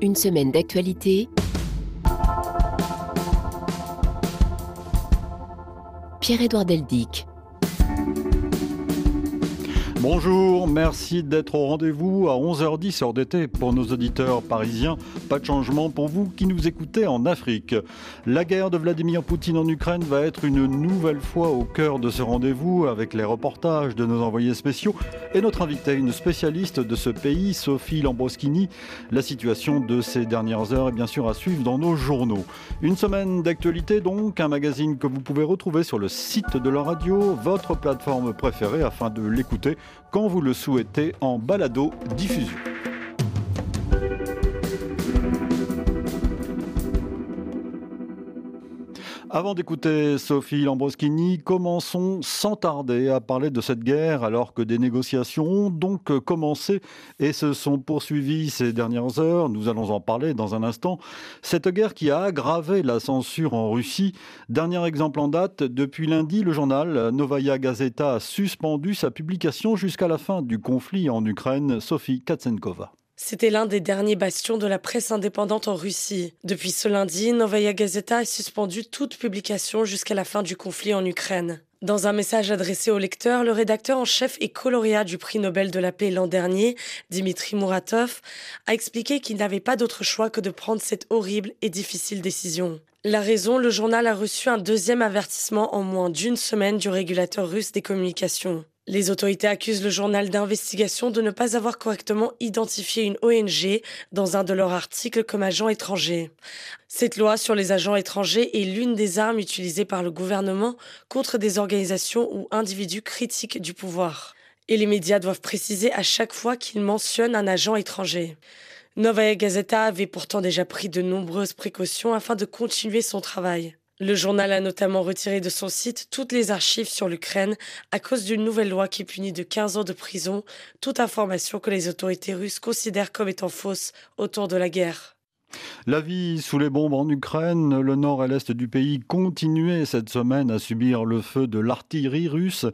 Une semaine d'actualité. Pierre-Édouard Deldic. Bonjour, merci d'être au rendez-vous à 11h10 heure d'été pour nos auditeurs parisiens. Pas de changement pour vous qui nous écoutez en Afrique. La guerre de Vladimir Poutine en Ukraine va être une nouvelle fois au cœur de ce rendez-vous avec les reportages de nos envoyés spéciaux et notre invité, une spécialiste de ce pays, Sophie Lambroschini. La situation de ces dernières heures est bien sûr à suivre dans nos journaux. Une semaine d'actualité donc, un magazine que vous pouvez retrouver sur le site de la radio, votre plateforme préférée afin de l'écouter quand vous le souhaitez en balado diffusion. Avant d'écouter Sophie Lambroschini, commençons sans tarder à parler de cette guerre alors que des négociations ont donc commencé et se sont poursuivies ces dernières heures. Nous allons en parler dans un instant. Cette guerre qui a aggravé la censure en Russie. Dernier exemple en date, depuis lundi, le journal Novaya Gazeta a suspendu sa publication jusqu'à la fin du conflit en Ukraine. Sophie Katsenkova. C'était l'un des derniers bastions de la presse indépendante en Russie. Depuis ce lundi, Novaya Gazeta a suspendu toute publication jusqu'à la fin du conflit en Ukraine. Dans un message adressé au lecteur, le rédacteur en chef et coloréat du prix Nobel de la paix l'an dernier, Dimitri Muratov, a expliqué qu'il n'avait pas d'autre choix que de prendre cette horrible et difficile décision. La raison, le journal a reçu un deuxième avertissement en moins d'une semaine du régulateur russe des communications. Les autorités accusent le journal d'investigation de ne pas avoir correctement identifié une ONG dans un de leurs articles comme agent étranger. Cette loi sur les agents étrangers est l'une des armes utilisées par le gouvernement contre des organisations ou individus critiques du pouvoir. Et les médias doivent préciser à chaque fois qu'ils mentionnent un agent étranger. Novaya Gazeta avait pourtant déjà pris de nombreuses précautions afin de continuer son travail. Le journal a notamment retiré de son site toutes les archives sur l'Ukraine à cause d'une nouvelle loi qui punit de 15 ans de prison toute information que les autorités russes considèrent comme étant fausse autour de la guerre. La vie sous les bombes en Ukraine, le nord et l'est du pays continuaient cette semaine à subir le feu de l'artillerie russe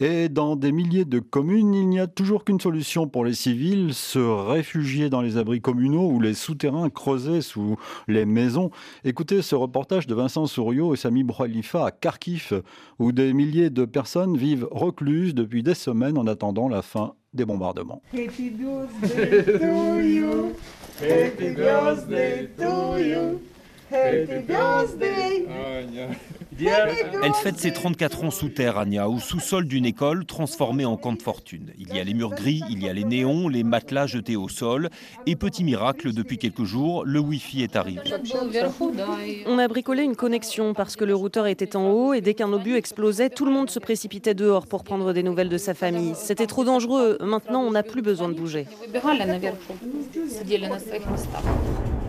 et dans des milliers de communes, il n'y a toujours qu'une solution pour les civils, se réfugier dans les abris communaux ou les souterrains creusés sous les maisons. Écoutez ce reportage de Vincent Souriau et Sami Bralifa à Kharkiv où des milliers de personnes vivent recluses depuis des semaines en attendant la fin des bombardements. Happy birthday to you. Happy birthday. Elle fête ses 34 ans sous terre, Anya, au sous-sol d'une école transformée en camp de fortune. Il y a les murs gris, il y a les néons, les matelas jetés au sol. Et petit miracle, depuis quelques jours, le Wi-Fi est arrivé. On a bricolé une connexion parce que le routeur était en haut et dès qu'un obus explosait, tout le monde se précipitait dehors pour prendre des nouvelles de sa famille. C'était trop dangereux. Maintenant, on n'a plus besoin de bouger.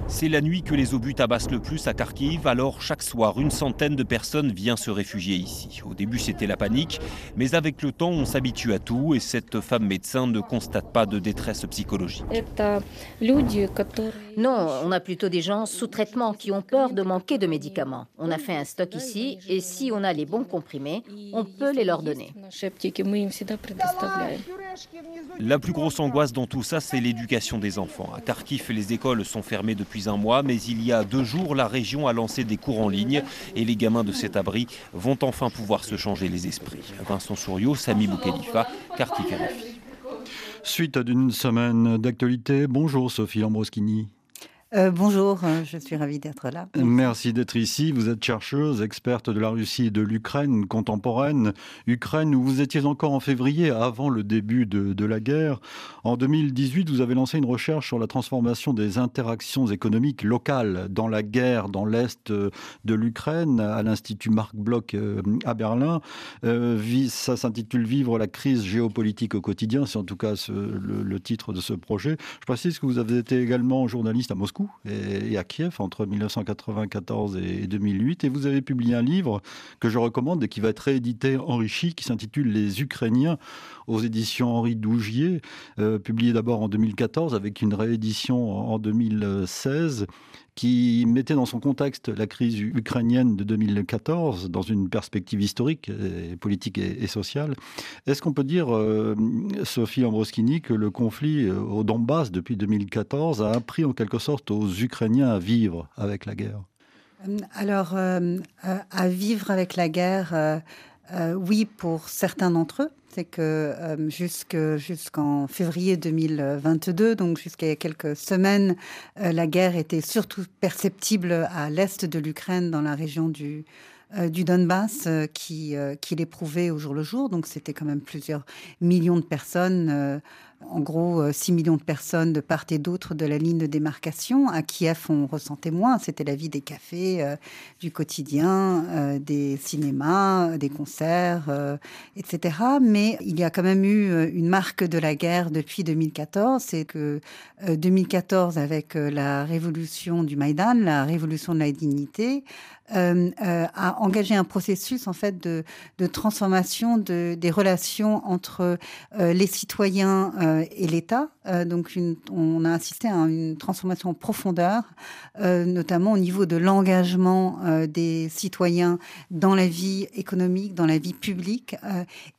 C'est la nuit que les obus tabassent le plus à Kharkiv, alors chaque soir, une centaine de personnes vient se réfugier ici. Au début, c'était la panique, mais avec le temps, on s'habitue à tout et cette femme médecin ne constate pas de détresse psychologique. Non, on a plutôt des gens sous traitement qui ont peur de manquer de médicaments. On a fait un stock ici et si on a les bons comprimés, on peut les leur donner. La plus grosse angoisse dans tout ça, c'est l'éducation des enfants. À Kharkiv, les écoles sont fermées depuis un mois, mais il y a deux jours, la région a lancé des cours en ligne et les gamins de cet abri vont enfin pouvoir se changer les esprits. Vincent Souriau, Sami Boukhelifa, Kharkiv RFI. Suite d'une semaine d'actualité, bonjour Sophie Lambroschini. Euh, bonjour, euh, je suis ravie d'être là. Merci, d'être ici. Vous êtes chercheuse, experte de la Russie et de l'Ukraine contemporaine. Ukraine où vous étiez encore en février, avant le début de, la guerre. En 2018, vous avez lancé une recherche sur la transformation des interactions économiques locales dans la guerre dans l'Est de l'Ukraine à l'Institut Marc Bloch euh, à Berlin. ça s'intitule Vivre la crise géopolitique au quotidien. C'est en tout cas le, le titre de ce projet. Je précise que vous avez été également journaliste à Moscou et à Kiev entre 1994 et 2008. Et vous avez publié un livre que je recommande et qui va être réédité, enrichi, qui s'intitule Les Ukrainiens aux éditions Henri Dougier, euh, publié d'abord en 2014 avec une réédition en 2016 qui mettait dans son contexte la crise ukrainienne de 2014 dans une perspective historique, politique et, sociale. Est-ce qu'on peut dire, Sophie Ambroskini, que le conflit au Donbass depuis 2014 a appris en quelque sorte aux Ukrainiens à vivre avec la guerre? Alors, à vivre avec la guerre, oui, pour certains d'entre eux c'est que euh, jusqu'en février 2022, donc jusqu'à quelques semaines, euh, la guerre était surtout perceptible à l'est de l'Ukraine, dans la région du, euh, du Donbass, qui, qui l'éprouvait au jour le jour. Donc c'était quand même plusieurs millions de personnes en gros 6 euh, millions de personnes de part et d'autre de la ligne de démarcation. À Kiev, on ressentait moins. C'était la vie des cafés, euh, du quotidien, euh, des cinémas, des concerts, etc. Mais il y a quand même eu une marque de la guerre depuis 2014. C'est que 2014, avec la révolution du Maïdan, la révolution de la dignité, euh, euh, a engagé un processus en fait de, transformation de, des relations entre euh, les citoyens euh, et l'État. Euh, donc, on a assisté à une transformation en profondeur, notamment au niveau de l'engagement des citoyens dans la vie économique, dans la vie publique,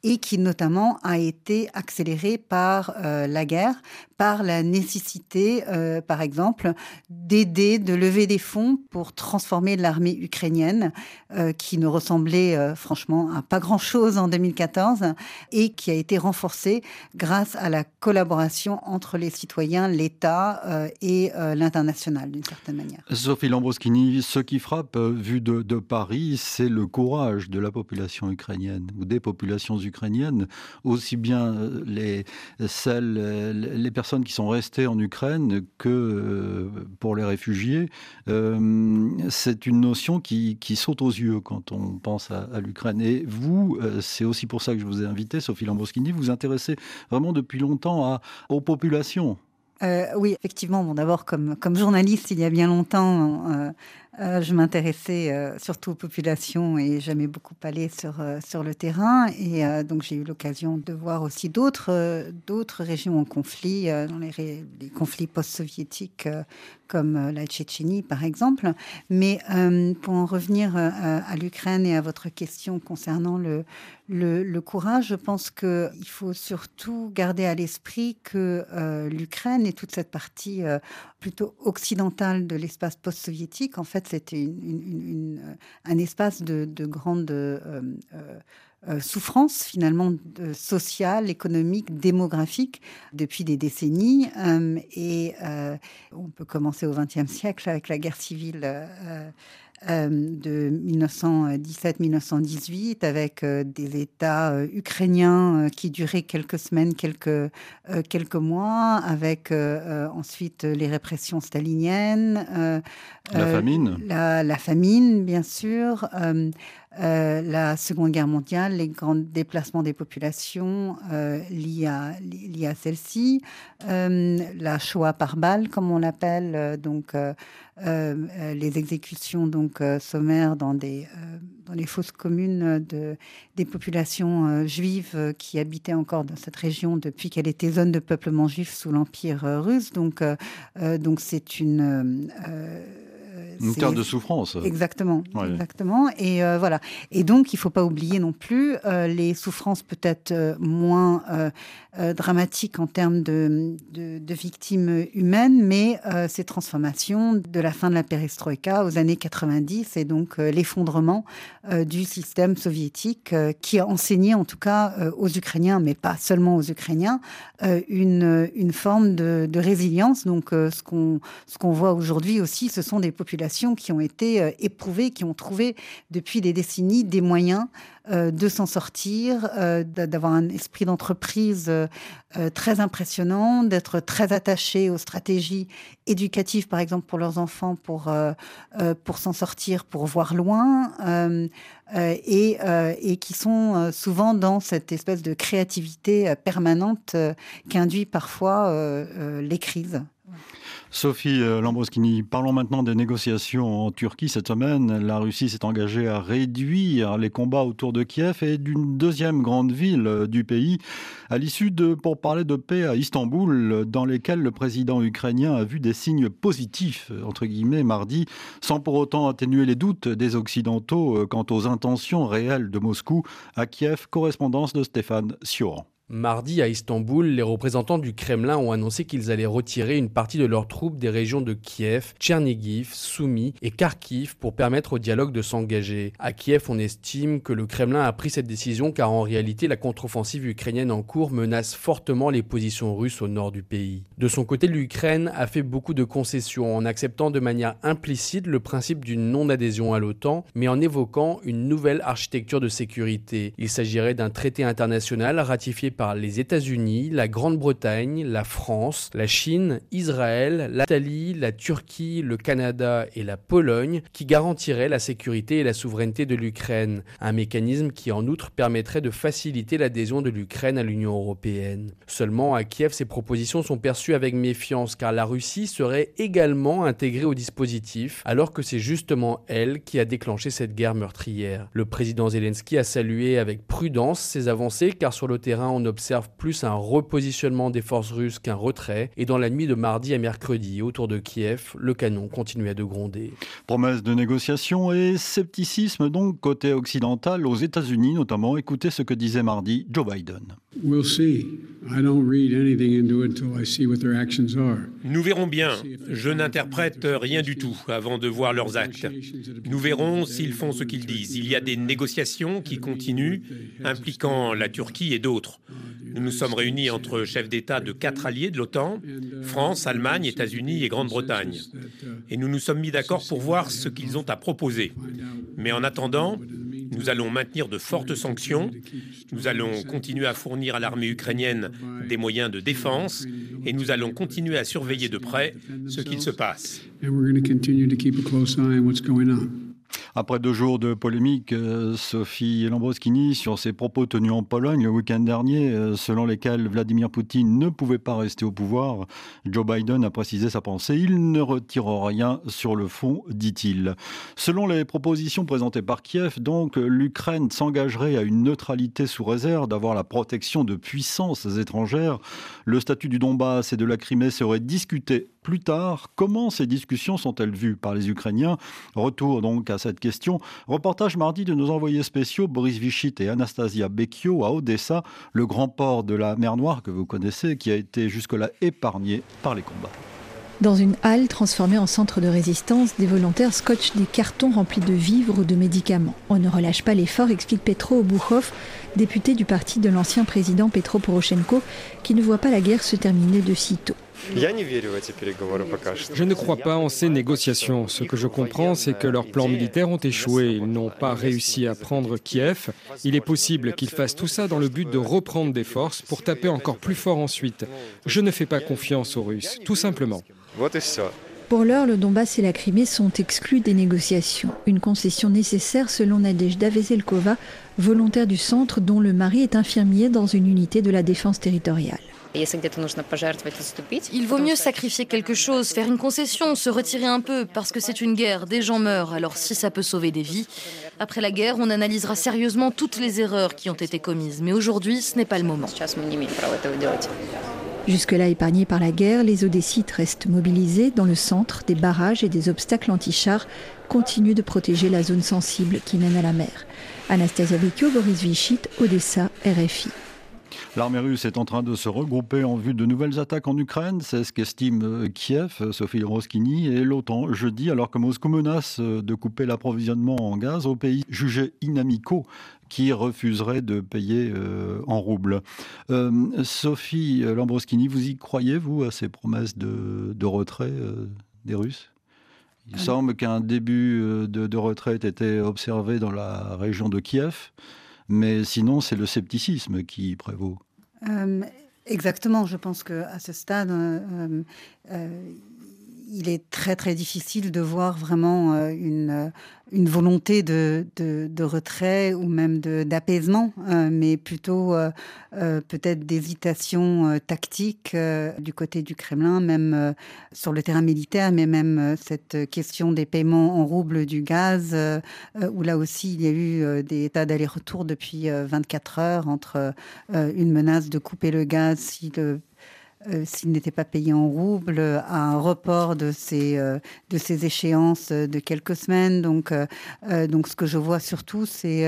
et qui notamment a été accélérée par la guerre, par la nécessité, par exemple, d'aider, de lever des fonds pour transformer l'armée ukrainienne euh, qui ne ressemblait euh, franchement à pas grand-chose en 2014 et qui a été renforcée grâce à la collaboration entre les citoyens, l'État euh, et l'international, d'une certaine manière. Sophie Lambroschini, ce qui frappe, vu de, Paris, c'est le courage de la population ukrainienne ou des populations ukrainiennes, aussi bien les, celles, les personnes qui sont restées en Ukraine que pour les réfugiés. c'est une notion qui, saute aux yeux quand on pense à, l'Ukraine. Et vous, euh, c'est aussi pour ça que je vous ai invité, Sophie Lambroschini, vous vous intéressez vraiment depuis longtemps aux populations. Euh, oui, effectivement. Bon, d'abord, comme, journaliste, il y a bien longtemps, euh, euh, je m'intéressais euh, surtout aux populations et j'aimais beaucoup aller sur, euh, sur le terrain. Et donc, j'ai eu l'occasion de voir aussi d'autres d'autres régions en conflit, dans les, conflits post-soviétiques, comme la Tchétchénie, par exemple. Mais pour en revenir à l'Ukraine et à votre question concernant le, le, le courage, je pense qu'il faut surtout garder à l'esprit que l'Ukraine et toute cette partie plutôt occidentale de l'espace post-soviétique, en fait, c'était une, un espace de, grande euh, euh, euh, souffrance finalement sociale, économique, démographique depuis des décennies. et on peut commencer au XXe siècle avec la guerre civile euh, de 1917-1918 avec euh, des États euh, ukrainiens qui duraient quelques semaines, quelques, quelques mois, avec ensuite les répressions staliniennes. la famine la, la, famine, bien sûr. La Seconde Guerre mondiale, les grands déplacements des populations euh, liés à, liés à celle-ci, la Shoah par balle, comme on l'appelle, donc euh, les exécutions donc euh, sommaires dans des euh, dans les fosses communes de des populations juives qui habitaient encore dans cette région depuis qu'elle était zone de peuplement juif sous l'empire russe. Donc donc c'est une une terre de souffrance. Exactement, exactement. Et voilà. Et donc, il faut pas oublier non plus les souffrances peut-être moins euh, dramatique en termes de, de, victimes humaines, mais euh, ces transformations de la fin de la perestroïka aux années 90 et donc euh, l'effondrement du système soviétique qui a enseigné en tout cas aux Ukrainiens, mais pas seulement aux Ukrainiens, une, une forme de, de résilience. Donc ce qu'on ce qu'on voit aujourd'hui aussi, ce sont des populations qui ont été éprouvées, qui ont trouvé depuis des décennies des moyens euh, de s'en sortir, euh, d'avoir un esprit d'entreprise euh, très impressionnant, d'être très attaché aux stratégies éducatives, par exemple pour leurs enfants, pour pour s'en sortir, pour voir loin, et, et qui sont souvent dans cette espèce de créativité permanente qui induit parfois les crises. Sophie euh, Lambroschini, parlons maintenant des négociations en Turquie. Cette semaine, la Russie s'est engagée à réduire les combats autour de Kiev et d'une deuxième grande ville euh, du pays, à l'issue de pour parler de paix à Istanbul, dans lesquels le président ukrainien a vu des signes positifs, entre guillemets, mardi, sans pour autant atténuer les doutes des Occidentaux euh, quant aux intentions réelles de Moscou à Kiev. Correspondance de Stéphane Sioran. Mardi à Istanbul, les représentants du Kremlin ont annoncé qu'ils allaient retirer une partie de leurs troupes des régions de Kiev, Tchernigiv, Soumy et Kharkiv pour permettre au dialogue de s'engager. À Kiev, on estime que le Kremlin a pris cette décision car en réalité la contre-offensive ukrainienne en cours menace fortement les positions russes au nord du pays. De son côté, l'Ukraine a fait beaucoup de concessions en acceptant de manière implicite le principe d'une non-adhésion à l'OTAN, mais en évoquant une nouvelle architecture de sécurité. Il s'agirait d'un traité international ratifié par les États-Unis, la Grande-Bretagne, la France, la Chine, Israël, l'Italie, la Turquie, le Canada et la Pologne qui garantiraient la sécurité et la souveraineté de l'Ukraine, un mécanisme qui en outre permettrait de faciliter l'adhésion de l'Ukraine à l'Union européenne. Seulement à Kiev, ces propositions sont perçues avec méfiance car la Russie serait également intégrée au dispositif alors que c'est justement elle qui a déclenché cette guerre meurtrière. Le président Zelensky a salué avec prudence ces avancées car sur le terrain on observe plus un repositionnement des forces russes qu'un retrait. Et dans la nuit de mardi à mercredi, autour de Kiev, le canon continuait de gronder. Promesse de négociation et scepticisme donc côté occidental aux États-Unis notamment. Écoutez ce que disait mardi Joe Biden. Nous verrons bien. Je n'interprète rien du tout avant de voir leurs actes. Nous verrons s'ils font ce qu'ils disent. Il y a des négociations qui continuent, impliquant la Turquie et d'autres. Nous nous sommes réunis entre chefs d'État de quatre alliés de l'OTAN, France, Allemagne, États-Unis et Grande-Bretagne. Et nous nous sommes mis d'accord pour voir ce qu'ils ont à proposer. Mais en attendant, nous allons maintenir de fortes sanctions, nous allons continuer à fournir à l'armée ukrainienne des moyens de défense et nous allons continuer à surveiller de près ce qu'il se passe. Après deux jours de polémique, euh, Sophie Lambroschini sur ses propos tenus en Pologne le week-end dernier, euh, selon lesquels Vladimir Poutine ne pouvait pas rester au pouvoir, Joe Biden a précisé sa pensée. Il ne retire rien sur le fond, dit-il. Selon les propositions présentées par Kiev, donc, l'Ukraine s'engagerait à une neutralité sous réserve d'avoir la protection de puissances étrangères. Le statut du Donbass et de la Crimée serait discuté plus tard. Comment ces discussions sont-elles vues par les Ukrainiens? Retour donc à cette question. Reportage mardi de nos envoyés spéciaux Boris Vichit et Anastasia Bekio à Odessa, le grand port de la mer Noire que vous connaissez, qui a été jusque-là épargné par les combats. Dans une halle transformée en centre de résistance, des volontaires scotchent des cartons remplis de vivres ou de médicaments. On ne relâche pas l'effort, explique Petro Obukhov, député du parti de l'ancien président Petro Poroshenko, qui ne voit pas la guerre se terminer de sitôt. Je ne crois pas en ces négociations. Ce que je comprends, c'est que leurs plans militaires ont échoué. Ils n'ont pas réussi à prendre Kiev. Il est possible qu'ils fassent tout ça dans le but de reprendre des forces pour taper encore plus fort ensuite. Je ne fais pas confiance aux Russes, tout simplement. Pour l'heure, le Donbass et la Crimée sont exclus des négociations. Une concession nécessaire selon Nadezhda Veselkova, volontaire du centre dont le mari est infirmier dans une unité de la défense territoriale. Il vaut mieux sacrifier quelque chose, faire une concession, se retirer un peu, parce que c'est une guerre, des gens meurent, alors si ça peut sauver des vies. Après la guerre, on analysera sérieusement toutes les erreurs qui ont été commises, mais aujourd'hui, ce n'est pas le moment. Jusque-là épargnés par la guerre, les Odessites restent mobilisés dans le centre. Des barrages et des obstacles anti-chars continuent de protéger la zone sensible qui mène à la mer. Anastasia Vecchio, Boris Vichit, Odessa, RFI. L'armée russe est en train de se regrouper en vue de nouvelles attaques en Ukraine. C'est ce qu'estime euh, Kiev, euh, Sophie Roskini, et l'OTAN jeudi, alors que Moscou menace euh, de couper l'approvisionnement en gaz aux pays jugés inamicaux qui refuseraient de payer en roubles. Sophie Lambroschini, vous y croyez, vous, à ces promesses de, retrait des Russes? Il semble qu'un début de, de retraite était observé dans la région de Kiev. Mais sinon, c'est le scepticisme qui prévaut. Euh, exactement. Je pense qu'à ce stade, euh, euh, il est très très difficile de voir vraiment une une volonté de, de, retrait ou même d'apaisement, euh, mais plutôt euh, euh, peut-être d'hésitation tactique du côté du Kremlin, même sur le terrain militaire, mais même cette question des paiements en roubles du gaz, où là aussi il y a eu des tas d'allers-retours depuis 24 heures entre une menace de couper le gaz si le euh, s'il n'était pas payé en roubles, à un report de ces, euh, de ces échéances de quelques semaines. Donc, euh, donc ce que je vois surtout, c'est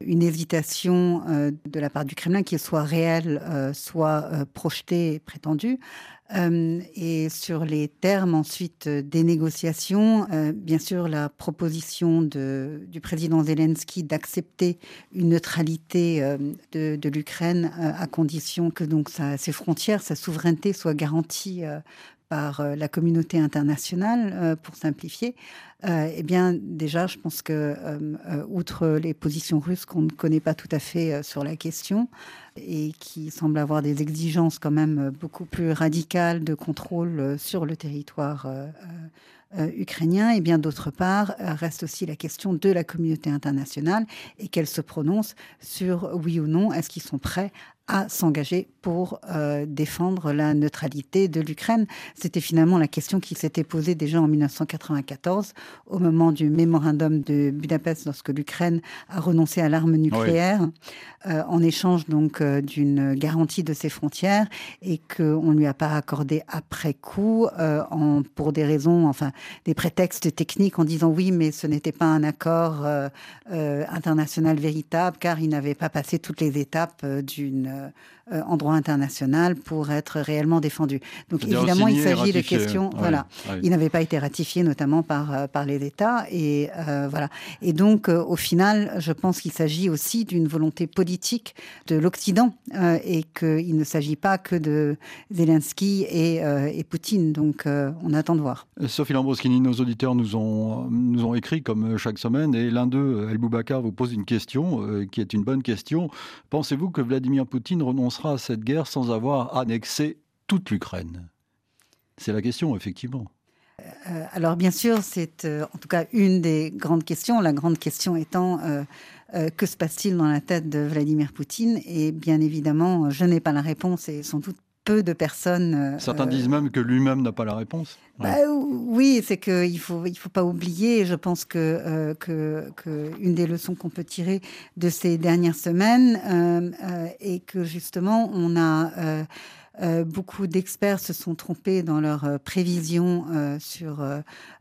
une hésitation de la part du Kremlin qui soit réelle, soit projetée et prétendue. Euh, et sur les termes ensuite des négociations, euh, bien sûr la proposition de, du président Zelensky d'accepter une neutralité euh, de, de l'Ukraine à condition que donc sa, ses frontières, sa souveraineté soient garanties par la communauté internationale, pour simplifier, eh bien, déjà, je pense que, outre les positions russes qu'on ne connaît pas tout à fait sur la question, et qui semble avoir des exigences quand même beaucoup plus radicales de contrôle euh, sur le territoire euh, euh, ukrainien. Et bien d'autre part, reste aussi la question de la communauté internationale et qu'elle se prononce sur oui ou non, est-ce qu'ils sont prêts à s'engager pour euh, défendre la neutralité de l'Ukraine. C'était finalement la question qui s'était posée déjà en 1994 au moment du mémorandum de Budapest lorsque l'Ukraine a renoncé à l'arme nucléaire euh, en échange donc euh, d'une garantie de ses frontières et qu'on ne lui a pas accordé après coup en, pour des raisons, enfin des prétextes techniques en disant oui mais ce n'était pas un accord international véritable car il n'avait pas passé toutes les étapes d'une euh, euh, euh, en droit international pour être réellement défendu. Donc évidemment, il s'agit de questions. voilà, il n'avait pas été ratifié notamment par euh, par les États et voilà. Et donc au final, je pense qu'il s'agit aussi d'une volonté politique de l'Occident et qu'il ne s'agit pas que de Zelensky et, et Poutine. Donc on attend de voir. Sophie Lambroschini, nos auditeurs nous ont nous ont écrit comme chaque semaine et l'un d'eux, El Boubacar, vous pose une question qui est une bonne question. Pensez-vous que Vladimir Poutine renoncera à cette guerre sans avoir annexé toute l'Ukraine C'est la question, effectivement. Euh, alors bien sûr, c'est euh, en tout cas une des grandes questions. La grande question étant euh, que se passe-t-il dans la tête de Vladimir Poutine? Et bien évidemment, je n'ai pas la réponse et sans doute peu de personnes. Certains disent même que lui-même n'a pas la réponse. Bah, oui, c'est qu'il faut il faut pas oublier. Je pense que, que, que une des leçons qu'on peut tirer de ces dernières semaines est que justement on a euh, beaucoup d'experts se sont trompés dans leurs euh, prévisions euh, sur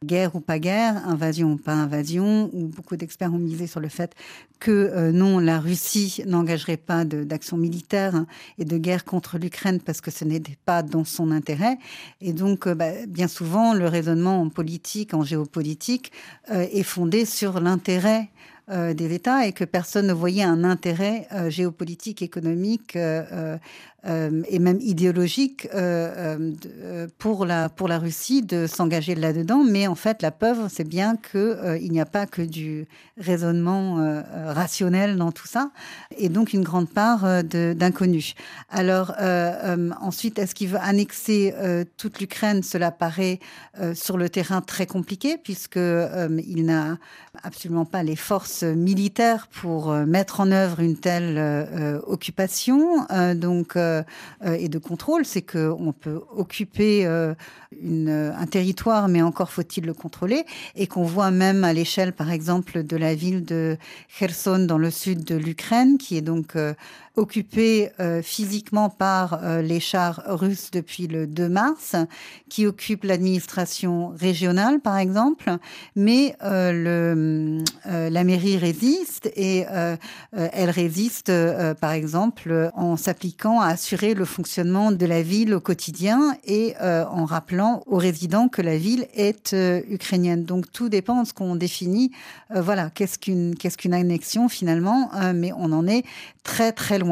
guerre ou pas guerre, invasion ou pas invasion, ou beaucoup d'experts ont misé sur le fait que non, la Russie n'engagerait pas d'action militaire hein, et de guerre contre l'Ukraine parce que ce n'était pas dans son intérêt. Et donc, bah, bien souvent, le raisonnement en politique, en géopolitique, est fondé sur l'intérêt des États et que personne ne voyait un intérêt géopolitique, économique et même idéologique euh, euh, pour, la, pour la Russie de s'engager là-dedans. Mais en fait, la preuve, c'est bien qu'il il n'y a pas que du raisonnement rationnel dans tout ça, et donc une grande part d'inconnus. Alors ensuite, est-ce qu'il veut annexer toute l'Ukraine? Cela paraît sur le terrain très compliqué, puisque il n'a absolument pas les forces militaires pour mettre en œuvre une telle occupation. donc euh, et de contrôle, c'est qu'on peut occuper euh, un territoire, mais encore faut-il le contrôler, et qu'on voit même à l'échelle, par exemple, de la ville de Kherson dans le sud de l'Ukraine, qui est donc euh, occupée physiquement par les chars russes depuis le 2 mars, qui occupe l'administration régionale, par exemple, mais le, la mairie résiste et elle résiste, par exemple, en s'appliquant à assurer le fonctionnement de la ville au quotidien et euh, en rappelant aux résidents que la ville est euh, ukrainienne. Donc tout dépend de ce qu'on définit. Euh, voilà, qu'est-ce qu'une qu'est-ce qu'une annexion finalement Mais on en est très très loin.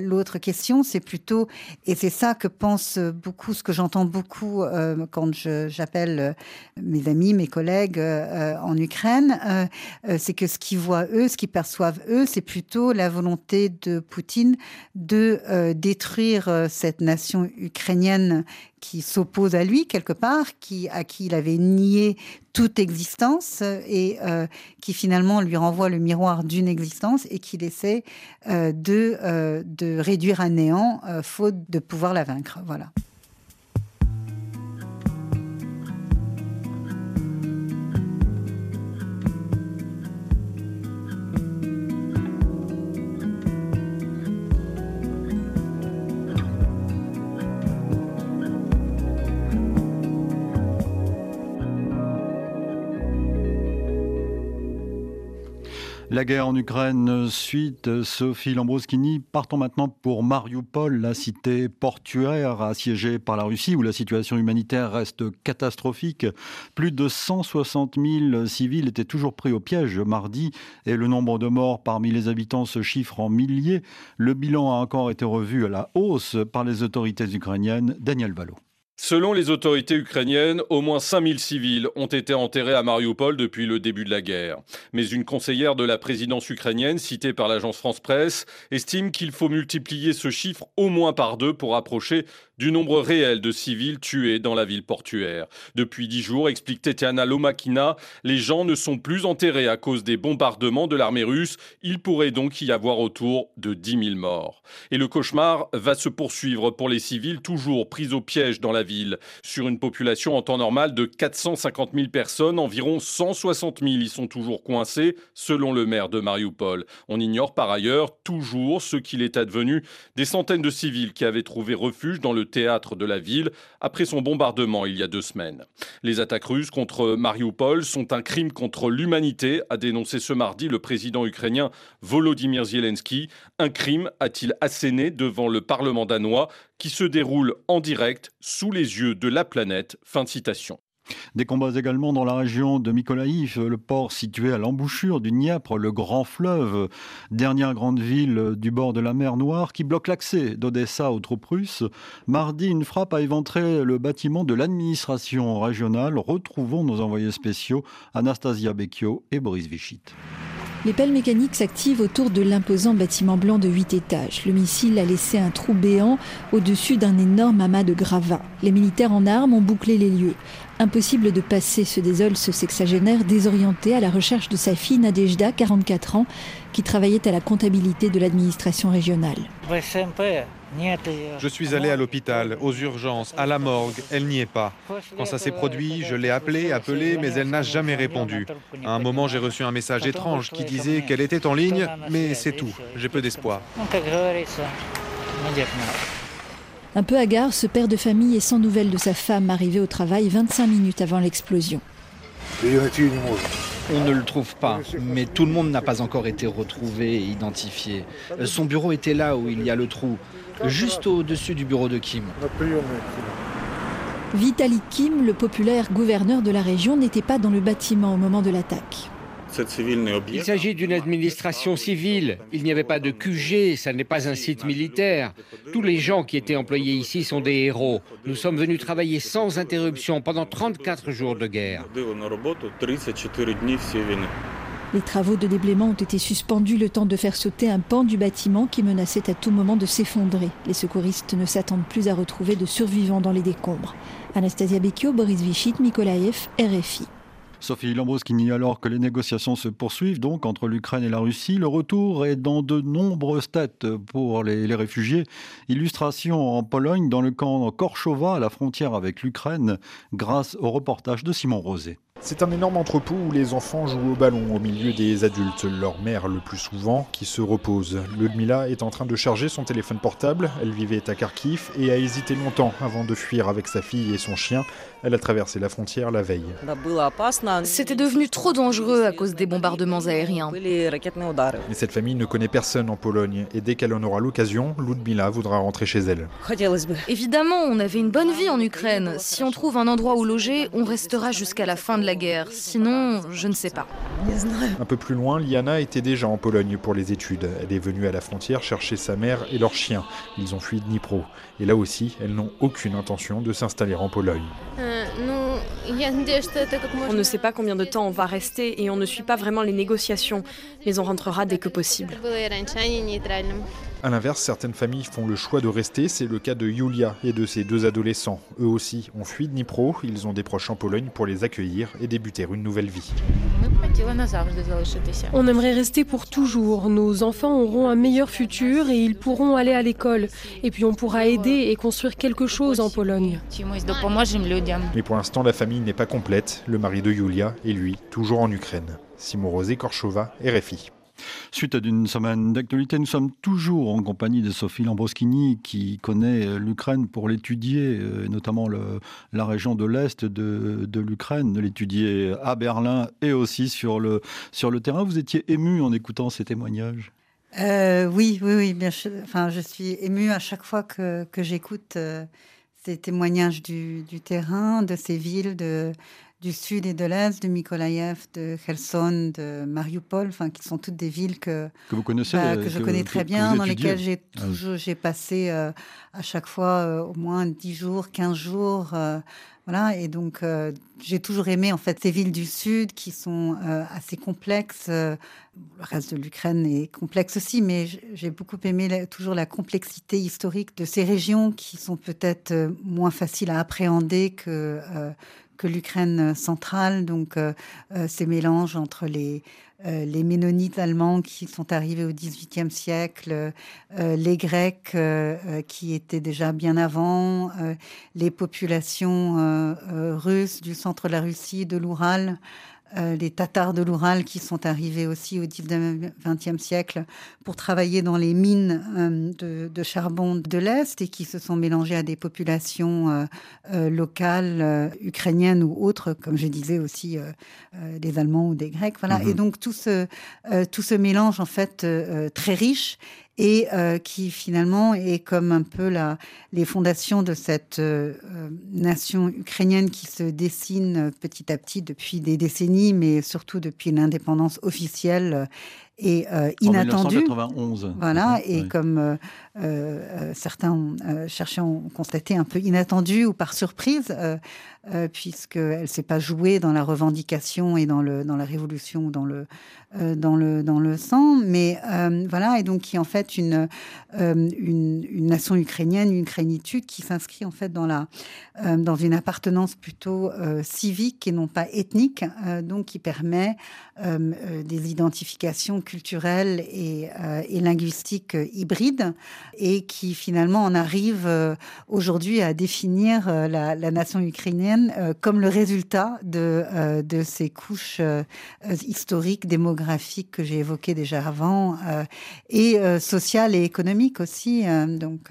L'autre question, c'est plutôt et c'est ça que pense beaucoup, ce que j'entends beaucoup quand j'appelle mes amis, mes collègues en Ukraine, c'est que ce qu'ils voient eux, ce qu'ils perçoivent eux, c'est plutôt la volonté de Poutine de détruire cette nation ukrainienne qui s'oppose à lui quelque part, qui, à qui il avait nié toute existence et qui finalement lui renvoie le miroir d'une existence et qu'il essaie de, de réduire à néant faute de pouvoir la vaincre. Voilà. La guerre en Ukraine, suite, Sophie Lambroskini, partons maintenant pour Mariupol, la cité portuaire assiégée par la Russie où la situation humanitaire reste catastrophique. Plus de 160 000 civils étaient toujours pris au piège mardi et le nombre de morts parmi les habitants se chiffre en milliers. Le bilan a encore été revu à la hausse par les autorités ukrainiennes. Daniel Valo. Selon les autorités ukrainiennes, au moins 5000 civils ont été enterrés à Mariupol depuis le début de la guerre. Mais une conseillère de la présidence ukrainienne, citée par l'agence France Presse, estime qu'il faut multiplier ce chiffre au moins par deux pour approcher du nombre réel de civils tués dans la ville portuaire. Depuis dix jours, explique Tetiana Lomakina, les gens ne sont plus enterrés à cause des bombardements de l'armée russe. Il pourrait donc y avoir autour de 10 000 morts. Et le cauchemar va se poursuivre pour les civils toujours pris au piège dans la Sur une population en temps normal de 450 000 personnes, environ 160 000 y sont toujours coincés, selon le maire de Mariupol. On ignore par ailleurs toujours ce qu'il est advenu des centaines de civils qui avaient trouvé refuge dans le théâtre de la ville après son bombardement il y a deux semaines. Les attaques russes contre Mariupol sont un crime contre l'humanité, a dénoncé ce mardi le président ukrainien Volodymyr Zelensky. Un crime, a-t-il asséné devant le Parlement danois, qui se déroule en direct sous les yeux de la planète. Fin. Des combats également dans la région de Mykolaïv, le port situé à l'embouchure du Dniepr, le grand fleuve, dernière grande ville du bord de la mer Noire, qui bloque l'accès d'Odessa aux troupes russes. Mardi, une frappe a éventré le bâtiment de l'administration régionale. Retrouvons nos envoyés spéciaux Anastasia Becchio et Boris Vichit. Les pelles mécaniques s'activent autour de l'imposant bâtiment blanc de 8 étages. Le missile a laissé un trou béant au-dessus d'un énorme amas de gravats. Les militaires en armes ont bouclé les lieux. Impossible de passer, se désole ce sexagénaire désorienté à la recherche de sa fille Nadejda, 44 ans, qui travaillait à la comptabilité de l'administration régionale. Je suis allé à l'hôpital, aux urgences, à la morgue, elle n'y est pas. Quand ça s'est produit, je l'ai appelée, appelée, mais elle n'a jamais répondu. À un moment, j'ai reçu un message étrange qui disait qu'elle était en ligne, mais c'est tout, j'ai peu d'espoir. Un peu hagard, ce père de famille est sans nouvelles de sa femme arrivée au travail 25 minutes avant l'explosion. On ne le trouve pas, mais tout le monde n'a pas encore été retrouvé et identifié. Son bureau était là où il y a le trou, juste au-dessus du bureau de Kim. Vitali Kim, le populaire gouverneur de la région, n'était pas dans le bâtiment au moment de l'attaque. Il s'agit d'une administration civile. Il n'y avait pas de QG, ça n'est pas un site militaire. Tous les gens qui étaient employés ici sont des héros. Nous sommes venus travailler sans interruption pendant 34 jours de guerre. Les travaux de déblaiement ont été suspendus le temps de faire sauter un pan du bâtiment qui menaçait à tout moment de s'effondrer. Les secouristes ne s'attendent plus à retrouver de survivants dans les décombres. Anastasia Bekio, Boris Vichit, Mikolaev, RFI. Sophie Lambroskini, alors que les négociations se poursuivent donc entre l'Ukraine et la Russie, le retour est dans de nombreuses têtes pour les, les réfugiés. Illustration en Pologne, dans le camp Korchova, à la frontière avec l'Ukraine, grâce au reportage de Simon Rosé. C'est un énorme entrepôt où les enfants jouent au ballon au milieu des adultes, leur mère le plus souvent, qui se repose. Ludmila est en train de charger son téléphone portable, elle vivait à Kharkiv et a hésité longtemps avant de fuir avec sa fille et son chien. Elle a traversé la frontière la veille. C'était devenu trop dangereux à cause des bombardements aériens. Mais cette famille ne connaît personne en Pologne et dès qu'elle en aura l'occasion, Ludmila voudra rentrer chez elle. Évidemment, on avait une bonne vie en Ukraine. Si on trouve un endroit où loger, on restera jusqu'à la fin de la guerre. Sinon, je ne sais pas. Un peu plus loin, Liana était déjà en Pologne pour les études. Elle est venue à la frontière chercher sa mère et leur chien. Ils ont fui Dnipro. Et là aussi, elles n'ont aucune intention de s'installer en Pologne. On ne sait pas combien de temps on va rester et on ne suit pas vraiment les négociations, mais on rentrera dès que possible. A l'inverse, certaines familles font le choix de rester. C'est le cas de Yulia et de ses deux adolescents. Eux aussi ont fui Dnipro. Ils ont des proches en Pologne pour les accueillir et débuter une nouvelle vie. On aimerait rester pour toujours. Nos enfants auront un meilleur futur et ils pourront aller à l'école. Et puis on pourra aider et construire quelque chose en Pologne. Mais pour l'instant, la famille n'est pas complète. Le mari de Yulia et lui, toujours en Ukraine. Simon Rosé, Korchova, RFI. Suite d'une semaine d'actualité, nous sommes toujours en compagnie de Sophie Lambroschini qui connaît euh, l'Ukraine pour l'étudier, euh, notamment la région de l'Est de, l'Ukraine, l'étudier à Berlin et aussi sur le, terrain. Vous étiez ému en écoutant ces témoignages? Euh, Oui, oui, oui. Enfin, je suis ému à chaque fois que, j'écoute ces témoignages du, du, terrain, de ces villes, de, du sud et de l'est, de Mykolaïev, de Kherson, de Mariupol, enfin qui sont toutes des villes que que vous connaissez, bah, que je connais très que, bien, dans lesquelles j'ai Ah toujours j'ai passé euh, à chaque fois euh, au moins 10 jours, 15 jours. Euh, voilà, et donc euh, j'ai toujours aimé en fait ces villes du sud qui sont euh, assez complexes. le reste de l'Ukraine est complexe aussi, mais j'ai beaucoup aimé la, toujours la complexité historique de ces régions qui sont peut-être moins faciles à appréhender que que l'Ukraine centrale, donc euh, ces mélanges entre les, euh, les ménonites allemands qui sont arrivés au XVIIIe siècle, euh, les Grecs qui étaient déjà bien avant, les populations russes du centre de la Russie, de l'Oural. Euh, les Tatars de l'Oural qui sont arrivés aussi au XXe siècle pour travailler dans les mines euh, de, de, charbon de l'Est et qui se sont mélangés à des populations euh, euh locales, euh, ukrainiennes ou autres, comme je disais aussi des Allemands ou des Grecs. Voilà. -hmm. Et donc tout ce, tout ce mélange en fait très riche et euh, qui finalement est comme un peu la, les fondations de cette euh, nation ukrainienne qui se dessine petit à petit depuis des décennies, mais surtout depuis l'indépendance officielle et euh, inattendue. En 1991. Voilà, et oui. comme euh, euh, certains ont cherché à constater un peu inattendue ou par surprise, puisqu'elle ne s'est pas jouée dans la revendication et dans, le, dans la révolution, dans le, dans le, dans le sang, mais voilà, et donc qui est en fait une, une, une, nation ukrainienne, une ukrainitude qui s'inscrit en fait dans, la, dans une appartenance plutôt civique et non pas ethnique, donc qui permet des identifications culturelle et, euh, et linguistique euh, hybride et qui finalement en arrive euh, aujourd'hui à définir euh, la, nation ukrainienne euh, comme le résultat de, euh, ces couches historiques, démographiques que j'ai évoquées déjà avant et sociales et économiques aussi. donc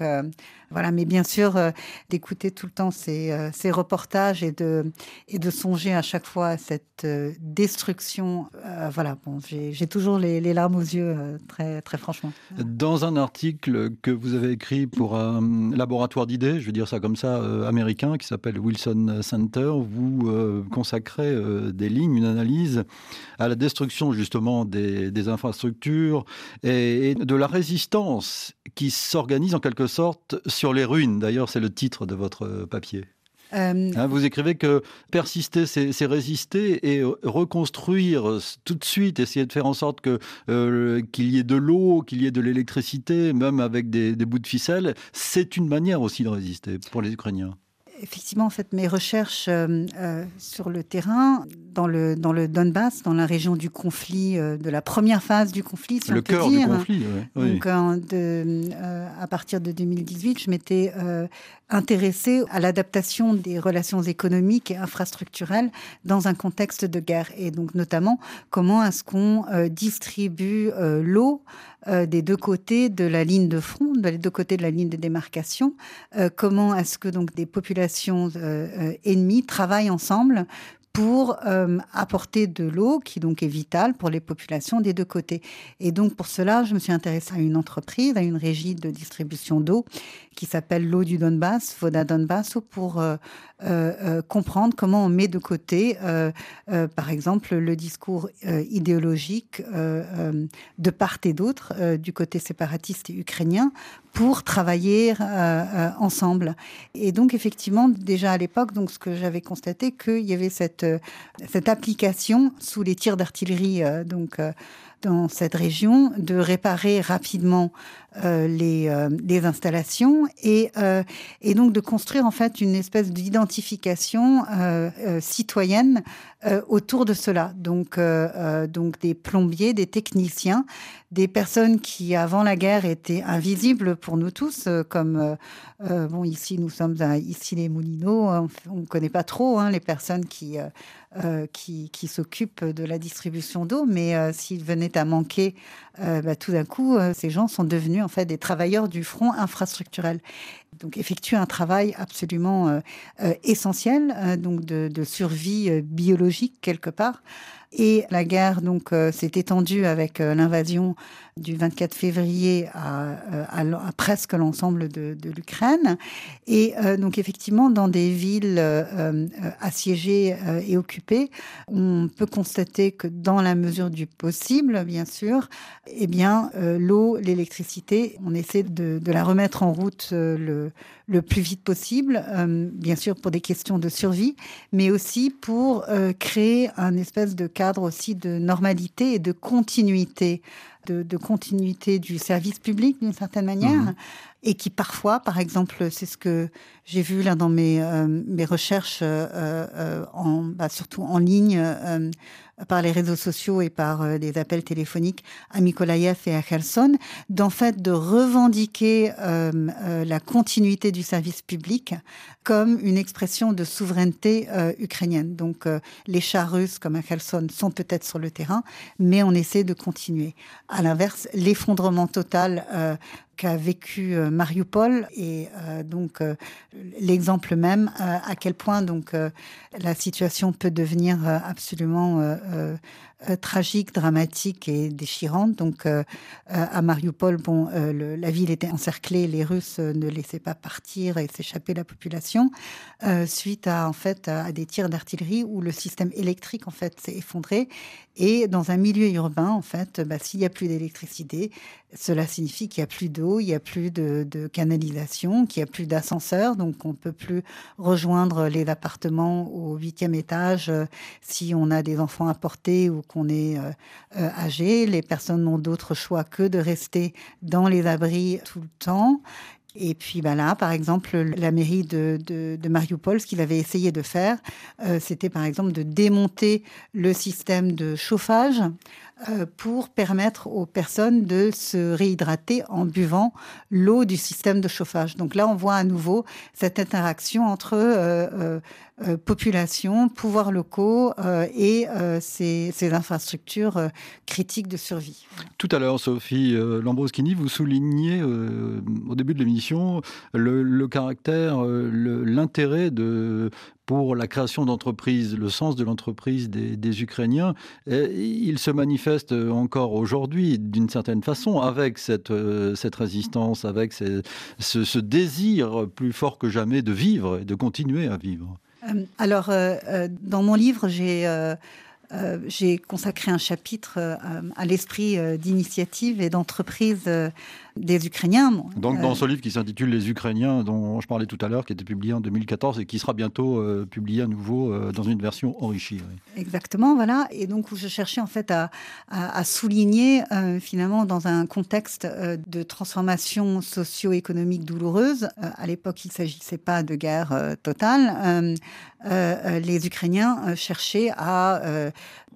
voilà, mais bien sûr, euh, d'écouter tout le temps ces, euh, ces, reportages et de, et de songer à chaque fois à cette euh, voilà, bon, j'ai toujours les, larmes aux yeux, très, très franchement. Dans un article que vous avez écrit pour un laboratoire d'idées, je veux dire ça comme ça, américain, qui s'appelle Wilson Center, vous consacrez des lignes, une analyse à la destruction justement des, infrastructures et de la résistance qui s'organise en quelque sorte sur les ruines. D'ailleurs, c'est le titre de votre papier. Euh... Hein, vous écrivez que persister, c'est résister et reconstruire tout de suite, essayer de faire en sorte euh, qu'il y ait de l'eau, qu'il y ait de l'électricité, même avec des, des bouts de ficelle, c'est une manière aussi de résister pour les Ukrainiens effectivement, en fait, mes recherches euh, euh, sur le terrain, dans le, dans le Donbass, dans la région du conflit, euh, de la première phase du conflit, si le on peut cœur dire. du conflit, oui. Donc, de, à partir de 2018, je m'étais intéressée à l'adaptation des relations économiques et infrastructurelles dans un contexte de guerre. Et donc, notamment, comment est-ce qu'on distribue l'eau euh, des deux côtés de la ligne de front, des deux côtés de la ligne de démarcation. Euh, comment est-ce que donc des populations euh, ennemies travaillent ensemble pour euh, apporter de l'eau qui donc est vitale pour les populations des deux côtés? Et donc pour cela, je me suis intéressée à une entreprise, à une régie de distribution d'eau qui s'appelle l'eau du Donbass, Voda Donbass, pour euh, euh, comprendre comment on met de côté, euh, par exemple, le discours idéologique de part et d'autre du côté séparatiste et ukrainien pour travailler ensemble. Et donc effectivement, déjà à l'époque, donc ce que j'avais constaté, qu'il y avait cette cette application sous les tirs d'artillerie, donc dans cette région de réparer rapidement euh, les, euh, les, installations et, euh, et donc de construire en fait une espèce d'identification citoyenne autour de cela. Donc, donc des plombiers, des techniciens, des personnes qui avant la guerre étaient invisibles pour nous tous, comme bon ici nous sommes à, ici les Moulineaux, on ne connaît pas trop hein, les personnes qui qui, qui s'occupent de la distribution d'eau, mais s'ils venaient à manquer, bah, tout d'un coup, ces gens sont devenus en fait des travailleurs du front infrastructurel. Donc effectuer un travail absolument euh, euh, essentiel, euh, donc de, de survie biologique quelque part. Et la guerre donc s'est étendue avec l'invasion du 24 février à, à, presque l'ensemble de, de l'Ukraine. Et donc effectivement, dans des villes assiégées et occupées, on peut constater que dans la mesure du possible, bien sûr, eh bien l'eau, l'électricité, on essaie de, de, la remettre en route le, le plus vite possible, bien sûr pour des questions de survie, mais aussi pour créer un espèce de cadre aussi de normalité et de continuité, de, de continuité du service public d'une certaine manière. Mmh. Et qui parfois, par exemple, c'est ce que j'ai vu là dans mes, euh, mes recherches, euh, euh, en, bah, surtout en ligne, euh, par les réseaux sociaux et par euh, des appels téléphoniques à Mykolaïev et à Kherson, d'en fait de revendiquer la continuité du service public comme une expression de souveraineté ukrainienne. Donc les chars russes, comme à Kherson, sont peut-être sur le terrain, mais on essaie de continuer. À l'inverse, l'effondrement total qu'a vécu Mariupol et euh, donc euh, l'exemple même euh, à quel point donc la situation peut devenir absolument euh, tragique, dramatique et déchirante. Donc, euh, euh, à Mariupol, bon, la ville était encerclée, les Russes ne laissaient pas partir et s'échapper la population suite à en fait à des tirs d'artillerie où le système électrique en fait s'est effondré. Et dans un milieu urbain, en fait, bah, s'il n'y a plus d'électricité, cela signifie qu'il n'y a plus d'eau, il n'y a plus de, de canalisation, qu'il n'y a plus d'ascenseur, donc on peut plus rejoindre les appartements au huitième étage si on a des enfants à porter ou qu'on est euh, euh, âgé. Les personnes n'ont d'autre choix que de rester dans les abris tout le temps. Et puis ben là, par exemple, la mairie de, de, Mariupol, ce qu'il avait essayé de faire, euh, c'était par exemple de démonter le système de chauffage pour permettre aux personnes de se réhydrater en buvant l'eau du système de chauffage. Donc là, on voit à nouveau cette interaction entre euh, euh, population, pouvoirs locaux et ces, infrastructures critiques de survie. Tout à l'heure, Sophie Lambroschini, vous soulignez au début de l'émission le, caractère, l'intérêt de pour la création d'entreprises, le sens de l'entreprise des, Ukrainiens, il se manifeste encore aujourd'hui d'une certaine façon avec cette, euh, cette résistance, avec ce, désir plus fort que jamais de vivre et de continuer à vivre. Euh, alors, euh, dans mon livre, j'ai... Euh, consacré un chapitre à l'esprit d'initiative et d'entreprise des Ukrainiens. Donc dans ce livre qui s'intitule Les Ukrainiens, dont je parlais tout à l'heure, qui était publié en 2014 et qui sera bientôt euh, publié à nouveau euh, dans une version enrichie. Oui. Exactement, voilà. Et donc où je cherchais en fait à, à, à souligner euh, finalement dans un contexte euh, de transformation socio-économique douloureuse. Euh, à l'époque, il ne s'agissait pas de guerre euh, totale. les Ukrainiens cherchaient à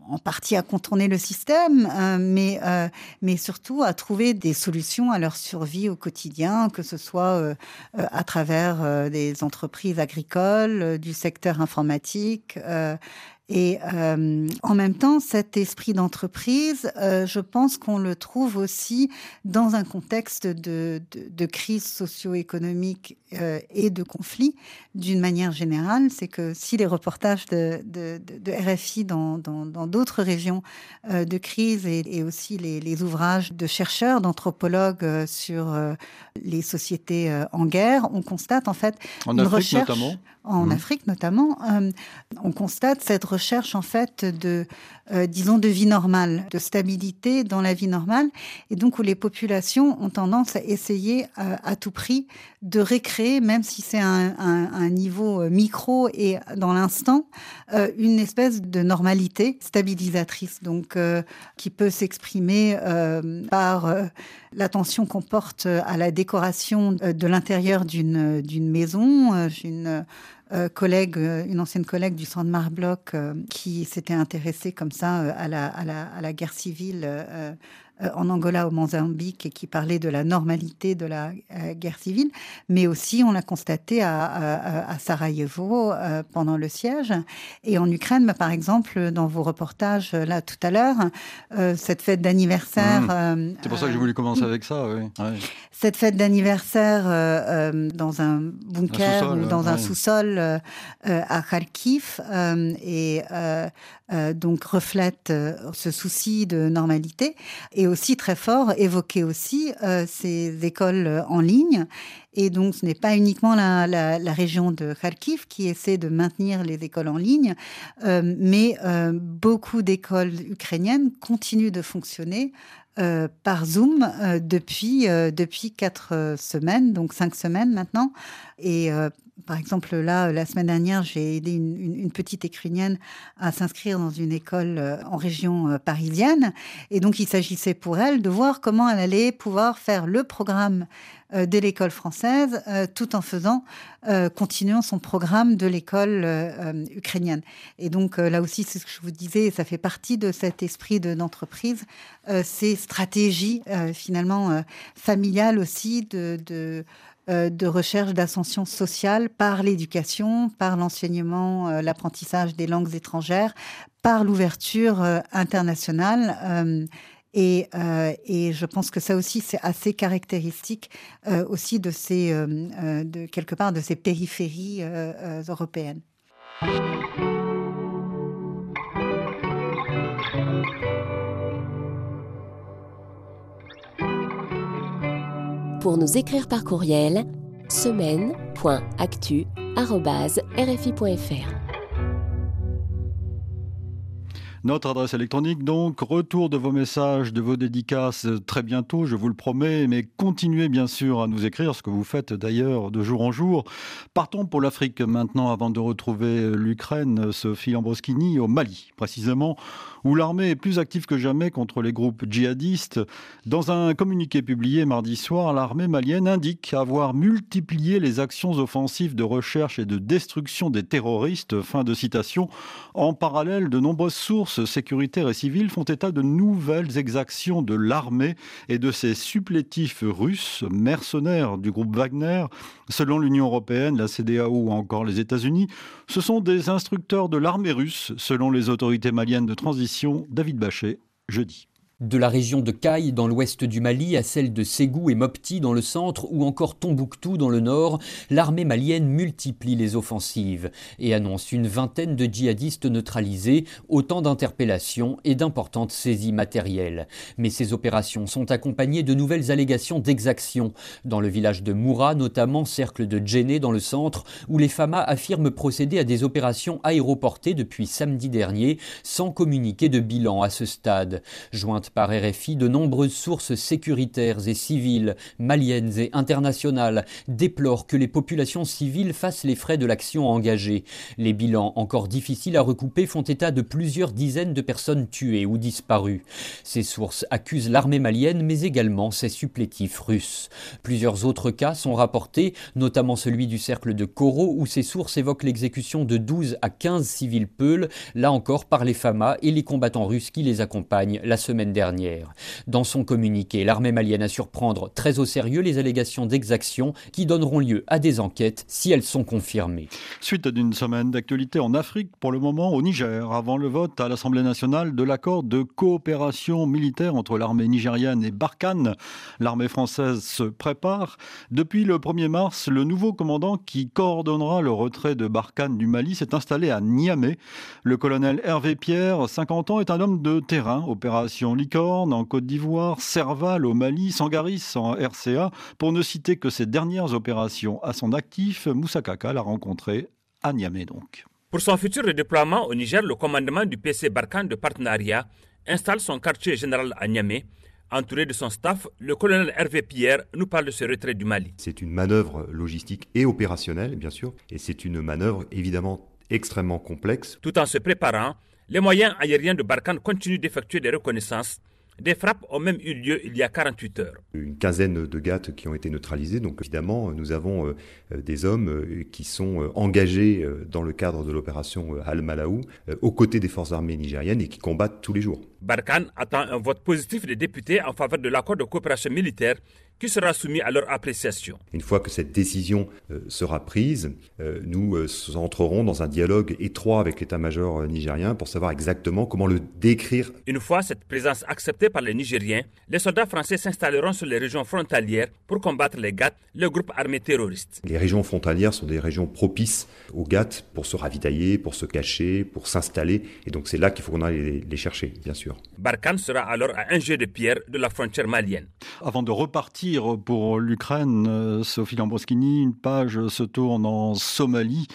en partie à contourner le système, euh, mais, euh, mais surtout à trouver des solutions à leur survie au quotidien, que ce soit euh, euh à travers euh, des entreprises agricoles, du secteur informatique. Et euh, en même temps, cet esprit d'entreprise, euh, je pense qu'on le trouve aussi dans un contexte de, de, de crise socio-économique euh, et de conflit d'une manière générale. C'est que si les reportages de, RFI dans d'autres régions de crise et, et aussi les, les, ouvrages de chercheurs, d'anthropologues sur les sociétés en guerre, on constate en fait en une Afrique recherche notamment. en mmh. Afrique notamment, on constate cette recherche recherche en fait de, euh, disons, de vie normale, de stabilité dans la vie normale, et donc où les populations ont tendance à essayer euh, à tout prix de récréer, même si c'est un, niveau euh, micro et dans l'instant, une espèce de normalité stabilisatrice, donc qui peut s'exprimer par l'attention qu'on porte à la décoration de l'intérieur d'une maison. Euh, collègue, une ancienne collègue du centre Marbloc euh, qui s'était intéressée comme ça à la, à la, à la guerre civile euh, euh, en Angola, au Mozambique, et qui parlait de la normalité de la euh, guerre civile, mais aussi on l'a constaté à, à, à Sarajevo euh, pendant le siège. Et en Ukraine, par exemple, dans vos reportages là tout à l'heure, cette fête d'anniversaire. Mmh. C'est pour ça que j'ai voulu commencer avec ça. Oui. Ouais. Cette fête d'anniversaire dans un bunker un ou dans ouais. un sous-sol à Kharkiv et donc reflète ce souci de normalité. Et aussi très fort évoquer aussi euh, ces écoles en ligne. Et donc, ce n'est pas uniquement la, la, région de Kharkiv qui essaie de maintenir les écoles en ligne, euh, mais euh, beaucoup d'écoles ukrainiennes continuent de fonctionner par Zoom depuis euh, depuis quatre semaines, donc cinq semaines maintenant. Et par exemple, là, la semaine dernière, j'ai aidé une, petite écrinienne à s'inscrire dans une école en région parisienne. Et donc, il s'agissait pour elle de voir comment elle allait pouvoir faire le programme euh, de l'école française, euh, tout en faisant, euh, continuant son programme de l'école ukrainienne. Et donc là aussi, c'est ce que je vous disais, ça fait partie de cet esprit d'entreprise, ces stratégies finalement familiales aussi de, de de recherche d'ascension sociale par l'éducation, par l'enseignement, l'apprentissage des langues étrangères, par l'ouverture internationale. Euh, et, euh, et, je pense que ça aussi, c'est assez caractéristique euh, aussi de ces, euh, euh de quelque part, de ces périphéries euh, euh, européennes. Pour nous écrire par courriel, semaine.actu.rfi.fr. Notre adresse électronique, donc, retour de vos messages, de vos dédicaces très bientôt, je vous le promets, mais continuez bien sûr à nous écrire, ce que vous faites d'ailleurs de jour en jour. Partons pour l'Afrique maintenant, avant de retrouver l'Ukraine, Sophie Lambroschini, au Mali, précisément, où l'armée est plus active que jamais contre les groupes djihadistes. Dans un communiqué publié mardi soir, l'armée malienne indique avoir multiplié les actions offensives de recherche et de destruction des terroristes, fin de citation. En parallèle, de nombreuses sources sécuritaires et civiles font état de nouvelles exactions de l'armée et de ses supplétifs russes, mercenaires du groupe Wagner. Selon l'Union européenne, la CDAO ou encore les États-Unis, ce sont des instructeurs de l'armée russe, selon les autorités maliennes de transition, David Bachet, jeudi. De la région de Caille dans l'ouest du Mali à celle de Ségou et Mopti dans le centre ou encore Tombouctou dans le nord, l'armée malienne multiplie les offensives et annonce une vingtaine de djihadistes neutralisés, autant d'interpellations et d'importantes saisies matérielles. Mais ces opérations sont accompagnées de nouvelles allégations d'exactions. Dans le village de Moura, notamment cercle de Djenné dans le centre, où les FAMA affirment procéder à des opérations aéroportées depuis samedi dernier sans communiquer de bilan à ce stade. Par RFI, de nombreuses sources sécuritaires et civiles, maliennes et internationales, déplorent que les populations civiles fassent les frais de l'action engagée. Les bilans encore difficiles à recouper font état de plusieurs dizaines de personnes tuées ou disparues. Ces sources accusent l'armée malienne, mais également ses supplétifs russes. Plusieurs autres cas sont rapportés, notamment celui du cercle de Koro, où ces sources évoquent l'exécution de 12 à 15 civils peuls, là encore par les FAMA et les combattants russes qui les accompagnent la semaine dernière. Dans son communiqué, l'armée malienne a surprendre très au sérieux les allégations d'exaction qui donneront lieu à des enquêtes si elles sont confirmées. Suite d'une semaine d'actualité en Afrique, pour le moment au Niger, avant le vote à l'Assemblée nationale de l'accord de coopération militaire entre l'armée nigériane et Barkhane, l'armée française se prépare. Depuis le 1er mars, le nouveau commandant qui coordonnera le retrait de Barkhane du Mali s'est installé à Niamey. Le colonel Hervé Pierre, 50 ans, est un homme de terrain, opération En Côte d'Ivoire, Serval au Mali, Sangaris en RCA, pour ne citer que ces dernières opérations à son actif, Moussa Kaka l'a rencontré à Niamey donc. Pour son futur redéploiement au Niger, le commandement du PC Barkhane de partenariat installe son quartier général à Niamey. Entouré de son staff, le colonel Hervé Pierre nous parle de ce retrait du Mali. C'est une manœuvre logistique et opérationnelle, bien sûr, et c'est une manœuvre évidemment extrêmement complexe. Tout en se préparant, les moyens aériens de Barkhane continuent d'effectuer des reconnaissances des frappes ont même eu lieu il y a 48 heures. Une quinzaine de GAT qui ont été neutralisés. Donc évidemment, nous avons euh, des hommes euh, qui sont euh, engagés dans le cadre de l'opération Al-Malaou aux côtés des forces armées nigériennes et qui combattent tous les jours. Barkhane attend un vote positif des députés en faveur de l'accord de coopération militaire qui sera soumis à leur appréciation? Une fois que cette décision euh, sera prise, euh, nous euh, entrerons dans un dialogue étroit avec l'état-major nigérien pour savoir exactement comment le décrire. Une fois cette présence acceptée par les Nigériens, les soldats français s'installeront sur les régions frontalières pour combattre les GATT, le groupe armé terroriste. Les régions frontalières sont des régions propices aux GATT pour se ravitailler, pour se cacher, pour s'installer. Et donc c'est là qu'il faut qu'on aille les, chercher, bien sûr. Barkhane sera alors à un jeu de pierre de la frontière malienne. Avant de repartir pour l'Ukraine, euh, Sophie Lambroschini, une page se tourne en Somalie.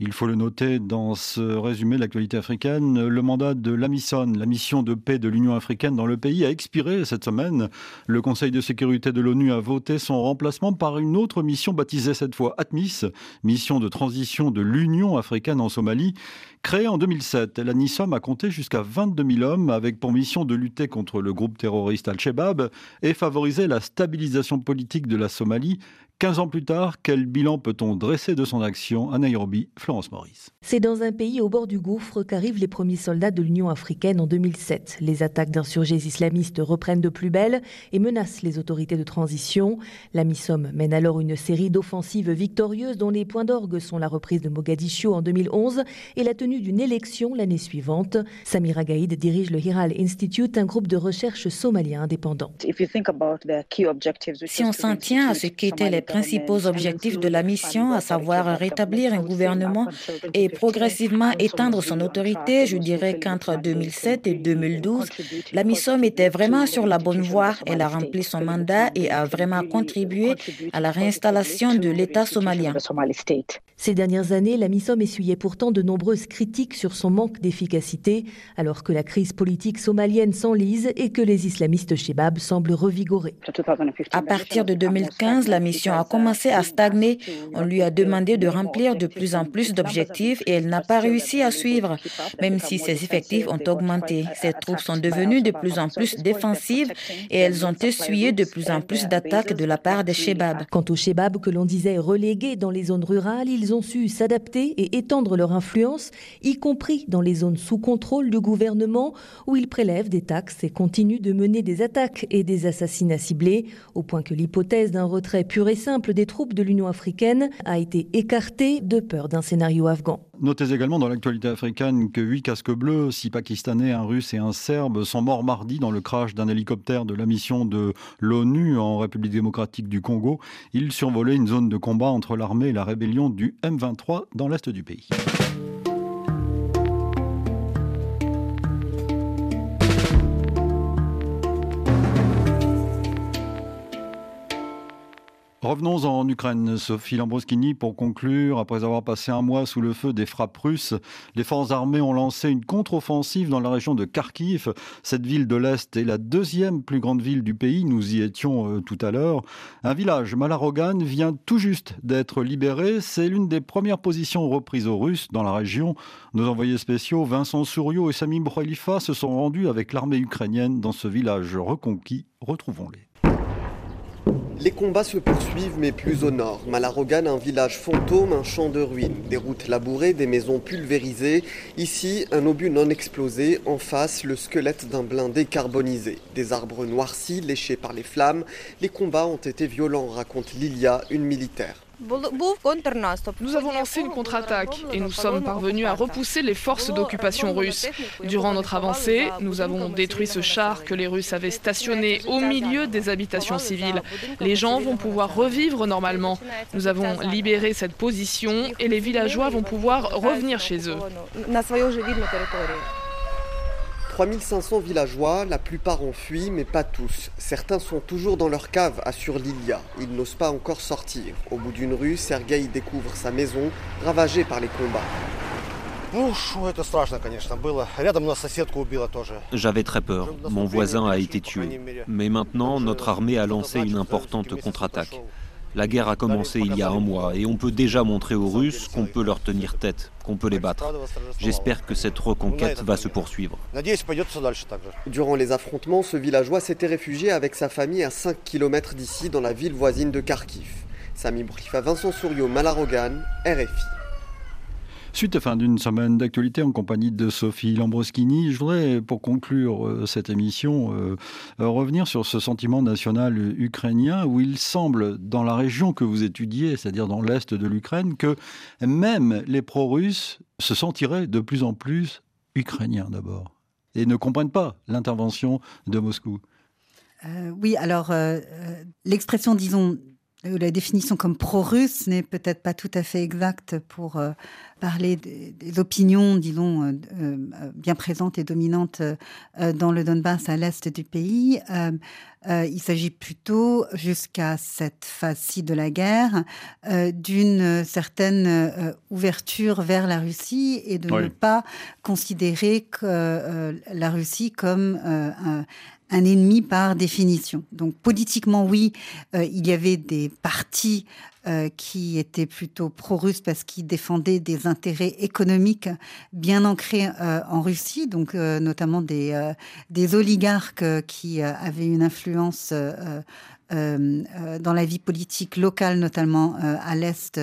Il faut le noter dans ce résumé de l'actualité africaine. Le mandat de l'AMISON, la mission de paix de l'Union africaine dans le pays, a expiré cette semaine. Le Conseil de sécurité de l'ONU a voté son remplacement par une autre mission baptisée cette fois ATMIS, mission de transition de l'Union africaine en Somalie. Créée en 2007, la NISOM a compté jusqu'à 22 000 hommes avec pour mission de lutter contre le groupe terroriste Al-Shabaab et favoriser la stabilisation politique de la Somalie 15 ans plus tard, quel bilan peut-on dresser de son action à Nairobi Florence Maurice? C'est dans un pays au bord du gouffre qu'arrivent les premiers soldats de l'Union africaine en 2007. Les attaques d'insurgés islamistes reprennent de plus belle et menacent les autorités de transition. La MISOM mène alors une série d'offensives victorieuses dont les points d'orgue sont la reprise de Mogadiscio en 2011 et la tenue d'une élection l'année suivante. Samira Gaïd dirige le Hiral Institute, un groupe de recherche somalien indépendant. Si on s'en tient à ce qu'étaient les principaux objectifs de la mission, à savoir rétablir un gouvernement et progressivement éteindre son autorité, je dirais qu'entre 2007 et 2012, la mission était vraiment sur la bonne voie. Elle a rempli son mandat et a vraiment contribué à la réinstallation de l'État somalien. Ces dernières années, la MISOM essuyait pourtant de nombreuses critiques sur son manque d'efficacité, alors que la crise politique somalienne s'enlise et que les islamistes Shebab semblent revigorer. À partir de 2015, la mission a commencé à stagner. On lui a demandé de remplir de plus en plus d'objectifs et elle n'a pas réussi à suivre, même si ses effectifs ont augmenté. Ses troupes sont devenues de plus en plus défensives et elles ont essuyé de plus en plus d'attaques de la part des Shebab. Quant aux Shebab que l'on disait relégués dans les zones rurales, ils ont su s'adapter et étendre leur influence, y compris dans les zones sous contrôle du gouvernement où ils prélèvent des taxes et continuent de mener des attaques et des assassinats ciblés, au point que l'hypothèse d'un retrait pur et simple des troupes de l'Union africaine a été écartée de peur d'un scénario afghan. Notez également dans l'actualité africaine que huit casques bleus, six pakistanais, un russe et un serbe, sont morts mardi dans le crash d'un hélicoptère de la mission de l'ONU en République démocratique du Congo. Ils survolaient une zone de combat entre l'armée et la rébellion du M23 dans l'est du pays. Revenons en Ukraine, Sophie Lambroschini, pour conclure. Après avoir passé un mois sous le feu des frappes russes, les forces armées ont lancé une contre-offensive dans la région de Kharkiv. Cette ville de l'Est est la deuxième plus grande ville du pays. Nous y étions euh, tout à l'heure. Un village, Malarogan, vient tout juste d'être libéré. C'est l'une des premières positions reprises aux Russes dans la région. Nos envoyés spéciaux, Vincent Souriau et Sami Brolifa, se sont rendus avec l'armée ukrainienne dans ce village reconquis. Retrouvons-les. Les combats se poursuivent, mais plus au nord. Malarogan, un village fantôme, un champ de ruines, des routes labourées, des maisons pulvérisées. Ici, un obus non explosé. En face, le squelette d'un blindé carbonisé. Des arbres noircis, léchés par les flammes. Les combats ont été violents, raconte Lilia, une militaire. Nous avons lancé une contre-attaque et nous sommes parvenus à repousser les forces d'occupation russes. Durant notre avancée, nous avons détruit ce char que les Russes avaient stationné au milieu des habitations civiles. Les gens vont pouvoir revivre normalement. Nous avons libéré cette position et les villageois vont pouvoir revenir chez eux. 3500 villageois, la plupart ont fui, mais pas tous. Certains sont toujours dans leur cave, assure Lilia. Ils n'osent pas encore sortir. Au bout d'une rue, Sergueï découvre sa maison, ravagée par les combats. J'avais très peur. Mon voisin a été tué. Mais maintenant, notre armée a lancé une importante contre-attaque. La guerre a commencé il y a un mois et on peut déjà montrer aux Russes qu'on peut leur tenir tête, qu'on peut les battre. J'espère que cette reconquête va se poursuivre. Durant les affrontements, ce villageois s'était réfugié avec sa famille à 5 km d'ici, dans la ville voisine de Kharkiv. Sami Brifa, Vincent Souriau, Malarogan, RFI. Suite fin d'une semaine d'actualité en compagnie de Sophie Lambroschini, je voudrais, pour conclure euh, cette émission, euh, euh, revenir sur ce sentiment national ukrainien où il semble, dans la région que vous étudiez, c'est-à-dire dans l'est de l'Ukraine, que même les pro-russes se sentiraient de plus en plus ukrainiens d'abord et ne comprennent pas l'intervention de Moscou. oui, alors l'expression, disons, la définition comme pro-russe n'est peut-être pas tout à fait exacte pour euh, parler des, opinions, disons, euh, euh, bien présentes et dominantes dans le Donbass à l'est du pays. il s'agit plutôt, jusqu'à cette phase-ci de la guerre, d'une certaine ouverture vers la Russie et de ne pas considérer que la Russie comme un un ennemi par définition. Donc politiquement, oui, euh, il y avait des partis euh, qui étaient plutôt pro-russes parce qu'ils défendaient des intérêts économiques bien ancrés euh, en Russie, donc notamment des, oligarques qui avaient une influence dans la vie politique locale, notamment à l'est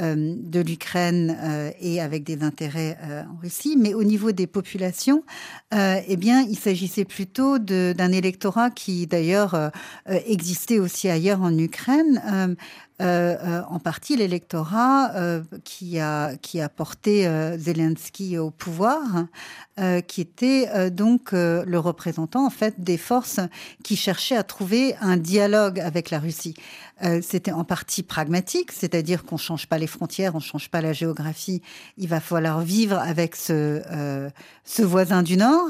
euh, de l'Ukraine euh, et avec des intérêts euh, en Russie, mais au niveau des populations, eh bien, il s'agissait plutôt d'un électorat qui d'ailleurs existait aussi ailleurs en Ukraine, euh, euh, en partie l'électorat euh, qui, a, qui a porté Zelensky au pouvoir, qui était donc le représentant en fait des forces qui cherchaient à trouver un dialogue avec la Russie. C'était en partie pragmatique, c'est-à-dire qu'on change pas les frontières, on change pas la géographie. Il va falloir vivre avec ce, ce voisin du Nord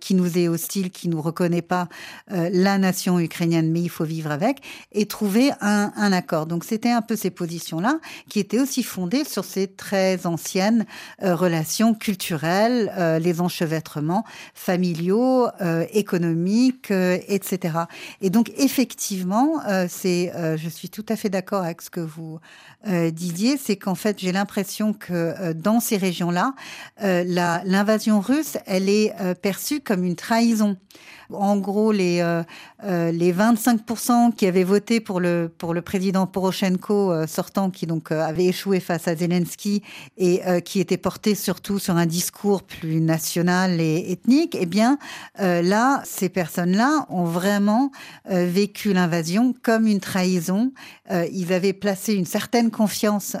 qui nous est hostile, qui nous reconnaît pas la nation ukrainienne, mais il faut vivre avec et trouver un un accord. Donc c'était un peu ces positions-là qui étaient aussi fondées sur ces très anciennes euh, relations culturelles, euh, les enchevêtrements familiaux, euh, économiques, etc. Et donc effectivement, c'est, je suis tout à fait d'accord avec ce que vous disiez, c'est qu'en fait j'ai l'impression que dans ces régions-là, l'invasion russe, elle est perçue comme une trahison en gros, les, euh, euh, les 25% qui avaient voté pour le, pour le président Poroshenko euh, sortant, qui donc avait échoué face à Zelensky et qui était porté surtout sur un discours plus national et ethnique, eh bien, là, ces personnes-là ont vraiment vécu l'invasion comme une trahison. ils avaient placé une certaine confiance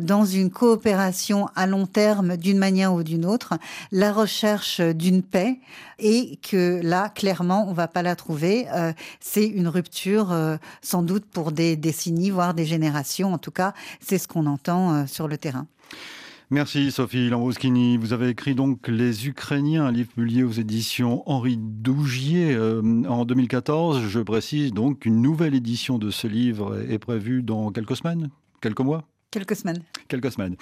dans une coopération à long terme d'une manière ou d'une autre, la recherche d'une paix et que là, clairement, on va pas la trouver. Euh, c'est une rupture, euh, sans doute pour des décennies, voire des générations. En tout cas, c'est ce qu'on entend euh, sur le terrain. Merci Sophie Lambroschini. Vous avez écrit donc Les Ukrainiens, un livre publié aux éditions Henri Dougier en 2014. Je précise donc qu'une nouvelle édition de ce livre est prévue dans quelques semaines, quelques mois Quelques semaines. Quelques semaines.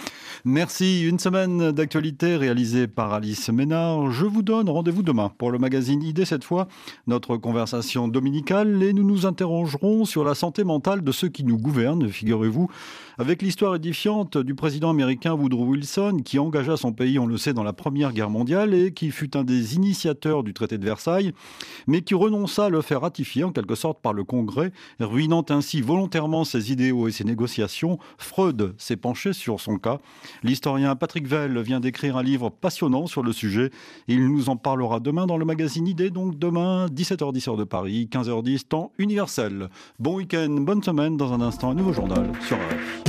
Merci. Une semaine d'actualité réalisée par Alice Ménard. Je vous donne rendez-vous demain pour le magazine ID, cette fois, notre conversation dominicale, et nous nous interrogerons sur la santé mentale de ceux qui nous gouvernent, figurez-vous, avec l'histoire édifiante du président américain Woodrow Wilson, qui engagea son pays, on le sait, dans la Première Guerre mondiale et qui fut un des initiateurs du traité de Versailles, mais qui renonça à le faire ratifier en quelque sorte par le Congrès, ruinant ainsi volontairement ses idéaux et ses négociations. Freud s'est penché sur son cas. L'historien Patrick Vell vient d'écrire un livre passionnant sur le sujet. Il nous en parlera demain dans le magazine Idée, donc demain 17h10 heure de Paris, 15h10 temps universel. Bon week-end, bonne semaine. Dans un instant, un nouveau journal sur RF.